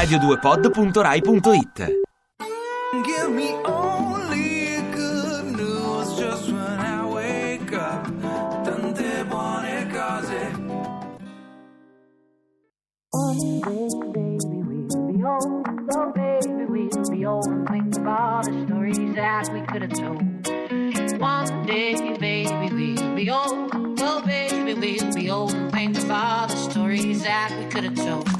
radio2pod.rai.it Give me only good news just when I wake up. Tante buone cose. One day, baby, we'll be old. Oh, baby, we'll be old and think of all the stories that we could have told. One day, baby, we'll be old. Oh, baby, we'll be old and think of all the stories that we could have told.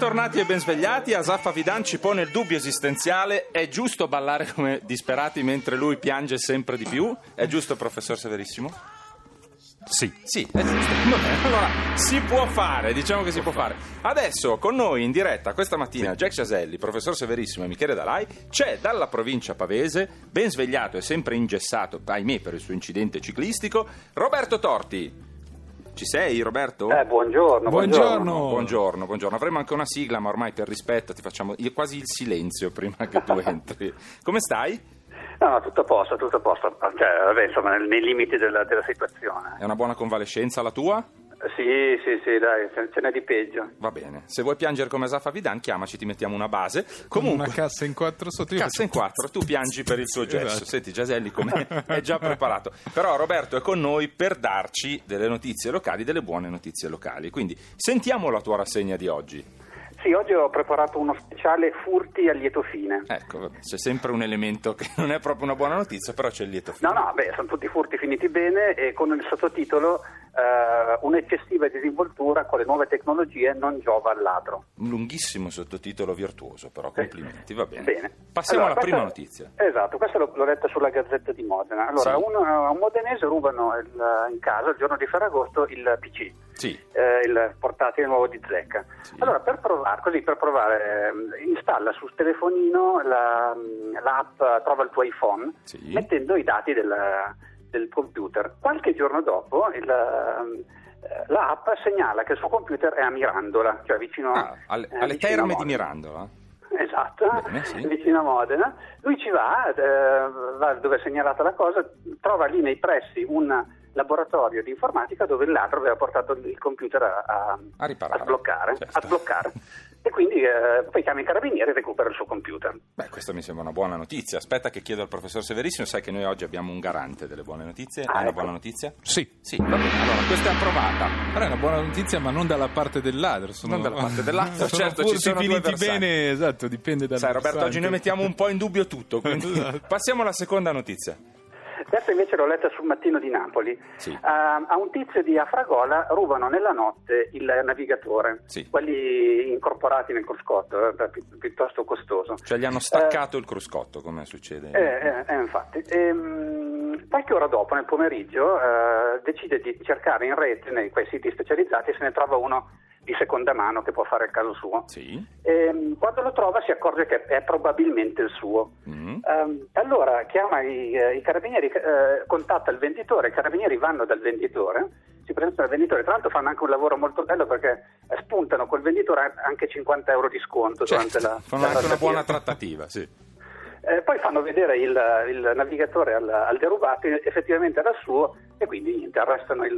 Bentornati e ben svegliati, Asaf Avidan ci pone il dubbio esistenziale, è giusto ballare come disperati mentre lui piange sempre di più? È giusto professor Severissimo? Sì. Sì, è giusto. Vabbè, allora si può fare, diciamo che si può fare. Adesso con noi in diretta questa mattina Jack Ciaselli, professor Severissimo e Michele Dalai, c'è dalla provincia pavese, ben svegliato e sempre ingessato, ahimè per il suo incidente ciclistico, Roberto Torti. Ci sei Roberto? Eh, buongiorno, Buongiorno, buongiorno, buongiorno. Avremo anche una sigla, ma ormai per rispetto ti facciamo quasi il silenzio prima che tu entri. Come stai? No, no, tutto a posto, tutto a posto. Cioè, vabbè, insomma, nel- nei limiti della, della situazione. È una buona convalescenza la tua? Sì, sì, sì, dai, ce, n'è di peggio. Va bene. Se vuoi piangere come Asaf Avidan, chiamaci, ti mettiamo una base. Comunque, Una cassa in quattro sotto io cassa in quattro, tu piangi per il suo gesto. Esatto. Senti, Giaselli come è già preparato. Però Roberto è con noi per darci delle notizie locali, delle buone notizie locali. Quindi sentiamo la tua rassegna di oggi. Sì, oggi ho preparato uno speciale furti a lieto fine. Ecco, c'è sempre un elemento che non è proprio una buona notizia, però c'è il lieto fine. No, no, beh, sono tutti furti finiti bene e con il sottotitolo eh, Un'eccessiva disinvoltura con le nuove tecnologie non giova al ladro. Un lunghissimo sottotitolo virtuoso, però complimenti, va bene. Bene. Passiamo Allora, alla prima questo- notizia. Esatto, questo l'ho, l'ho letto sulla Gazzetta di Modena. Allora, Sì. un, un modenese rubano il- in casa il giorno di Ferragosto il PC, Sì, eh, il portatile nuovo di Zecca. Sì. Allora, per provare, così, per provare, ehm, installa sul telefonino la- l'app Trova il tuo iPhone, mettendo i dati del, del computer. Qualche giorno dopo il, ehm, eh, l'app segnala che il suo computer è a Mirandola, cioè vicino, Ah, alle, eh, alle vicino terme di. Mirandola. Esatto, Bene, sì. vicino a Modena. Lui ci va, eh, va dove è segnalata la cosa, trova lì nei pressi un laboratorio di informatica dove il ladro aveva portato il computer a, a- A riparare. a sbloccare. Certo. a sbloccare. E quindi eh, poi chiama i carabinieri e recupera il suo computer. Beh, questa mi sembra una buona notizia. Aspetta che chiedo al professor Severissimo, sai che noi oggi abbiamo un garante delle buone notizie. Ah, È una ecco. buona notizia? Sì, Sì, va bene. Allora, questa è approvata. però è una buona notizia, ma non dalla parte del ladro. Sono, Non dalla parte del ladro, sono certo, ci sono due bene, esatto, dipende dal Sai Roberto, oggi noi versante. mettiamo un po' in dubbio tutto, quindi Esatto. passiamo alla seconda notizia. Questa invece l'ho letta sul mattino di Napoli. Sì. Ah, a un tizio di Afragola rubano nella notte il navigatore, Sì. quelli incorporati nel cruscotto, eh, pi- piuttosto costoso. Cioè gli hanno staccato il cruscotto, come succede. Eh, eh, eh, infatti. Ehm, qualche ora dopo, nel pomeriggio, eh, decide di cercare in rete, nei quei siti specializzati, se ne trova uno di seconda mano che può fare il caso suo. Sì. Ehm, quando lo trova si accorge che è probabilmente il suo. Mm. Ehm, allora chiama i, eh, i carabinieri, eh, contatta il venditore, i carabinieri vanno dal venditore, si presentano al venditore, tra l'altro fanno anche un lavoro molto bello perché eh, spuntano col venditore anche 50 euro di sconto durante Certo, la fanno la anche una buona trattativa, sì. Eh, poi fanno vedere il, il navigatore al, al derubato, effettivamente era suo, e quindi niente, arrestano il,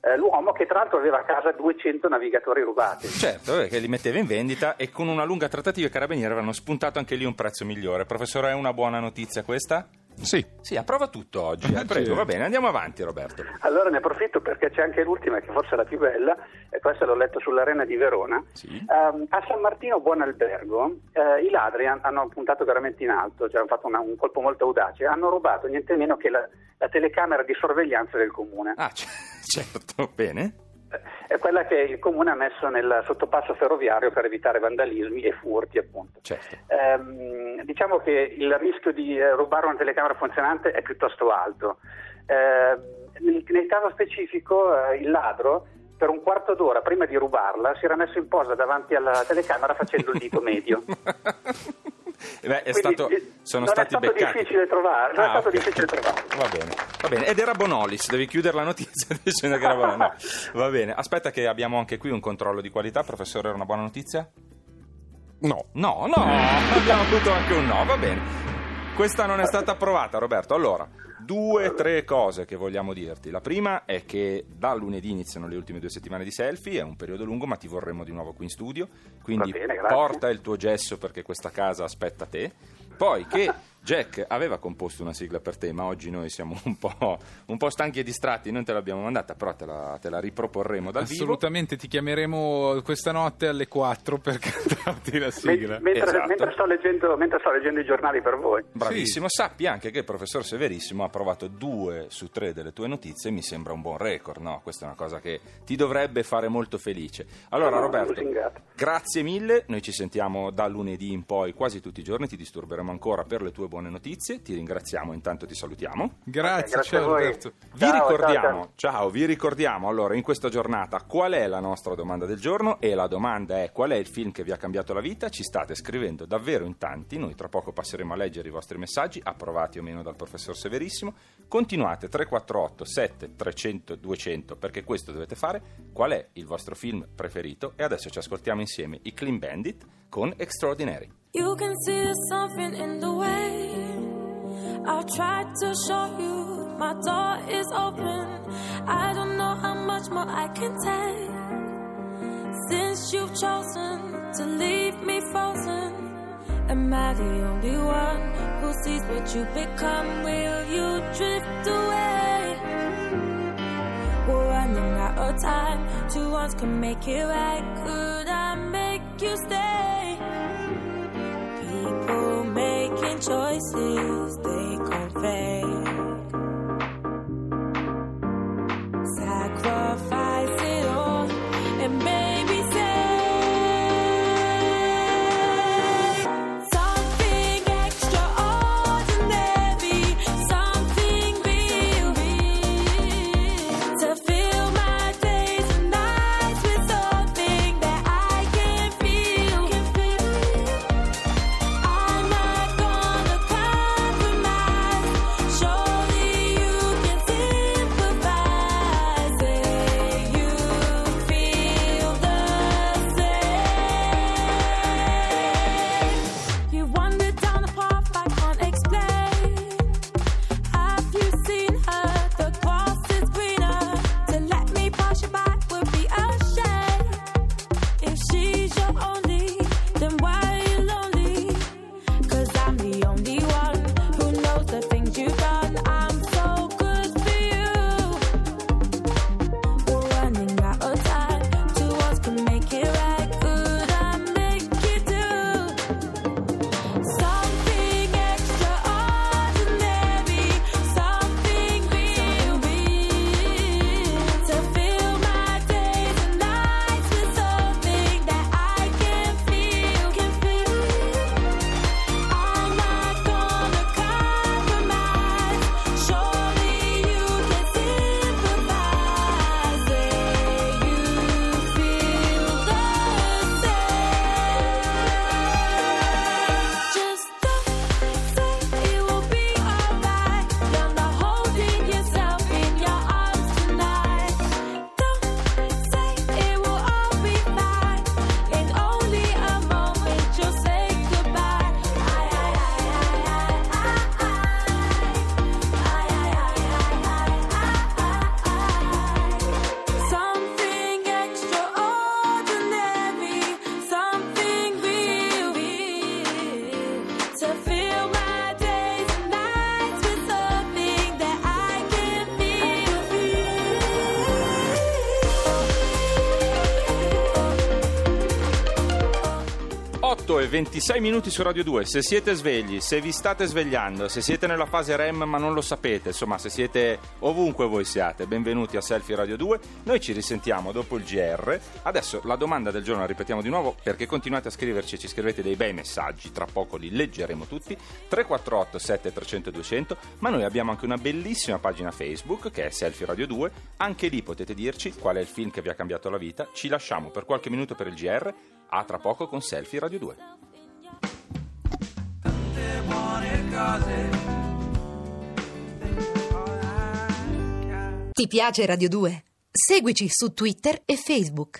eh, l'uomo che tra l'altro aveva a casa 200 navigatori rubati. Certo, eh, che li metteva in vendita e con una lunga trattativa i carabinieri avevano spuntato anche lì un prezzo migliore. Professore, è una buona notizia questa? Sì, Sì, approva tutto oggi. eh, Prego, Sì. va bene, andiamo avanti Roberto. Allora ne approfitto perché c'è anche l'ultima, che forse è la più bella, e questa l'ho letta sull'Arena di Verona. Sì. Ehm, a San Martino Buon Albergo eh, i ladri han- hanno puntato veramente in alto, cioè hanno fatto una- un colpo molto audace, hanno rubato niente meno che la, la telecamera di sorveglianza del comune. Ah, c- certo, bene. Eh, È quella che il comune ha messo nel sottopasso ferroviario per evitare vandalismi e furti, appunto. Certo. Ehm, diciamo che il rischio di eh, rubare una telecamera funzionante è piuttosto alto. Ehm, nel, nel caso specifico, eh, il ladro per un quarto d'ora prima di rubarla si era messo in posa davanti alla telecamera facendo il dito medio. Beh, è Quindi, stato, eh, sono non stati è stato beccati. difficile trovare, non è Ah, stato ok. difficile trovare. Va bene, va bene. Ed era Bonolis, devi chiudere la notizia dicendo che era Bonolis. No, va bene. Aspetta che abbiamo anche qui un controllo di qualità. Professore, era una buona notizia? no. No, no, abbiamo avuto anche un no, va bene. Questa non è stata approvata, Roberto. Allora, due, tre cose che vogliamo dirti. La prima è che da lunedì iniziano le ultime due settimane di selfie, è un periodo lungo, ma ti vorremmo di nuovo qui in studio. Quindi bene, porta il tuo gesso perché questa casa aspetta te. Poi che Jack aveva composto una sigla per te, ma oggi noi siamo un po', un po' stanchi e distratti, non te l'abbiamo mandata, però te la, te la riproporremo dal vivo. Assolutamente ti chiameremo questa notte alle 4 per cantarti la sigla. Men- mentre, Esatto. mentre sto leggendo, mentre sto leggendo i giornali per voi. Bravissimo, sappi anche che il professor Severissimo ha approvato due su tre delle tue notizie, mi sembra un buon record, no? Questa è una cosa che ti dovrebbe fare molto felice. Allora Sono Roberto, lusingato. grazie mille, noi ci sentiamo da lunedì in poi quasi tutti i giorni, ti disturberemo ancora per le tue buone notizie, ti ringraziamo, intanto ti salutiamo. Grazie, Grazie ciao a voi. Roberto. Vi Ciao, ricordiamo, ciao, ciao, vi ricordiamo allora in questa giornata qual è la nostra domanda del giorno e la domanda è qual è il film che vi ha cambiato la vita? Ci state scrivendo davvero in tanti, noi tra poco passeremo a leggere i vostri messaggi, approvati o meno dal professor Severissimo. Continuate 348 7 300 200 perché questo dovete fare. Qual è il vostro film preferito? E adesso ci ascoltiamo insieme i Clean Bandit con Extraordinary. You can see there's something in the way. I've tried to show you my door is open. I don't know how much more I can take. Since you've chosen to leave me frozen, am I the only one who sees what you become? Will you drift away? We're running out of time. Two ones can make it right. Could I make you stay? choices. 8 e 26 minuti su Radio 2. Se siete svegli, se vi state svegliando, se siete nella fase REM ma non lo sapete, insomma, se siete ovunque voi siate, benvenuti a Selfie Radio 2. Noi ci risentiamo dopo il GR. Adesso la domanda del giorno la ripetiamo di nuovo perché continuate a scriverci e ci scrivete dei bei messaggi. Tra poco li leggeremo tutti. 348 7300 200. Ma noi abbiamo anche una bellissima pagina Facebook che è Selfie Radio 2. Anche lì potete dirci qual è il film che vi ha cambiato la vita. Ci lasciamo per qualche minuto per il GR. A tra poco con Selfie Radio 2. tante buone cose. Ti piace Radio 2? Seguici su Twitter e Facebook.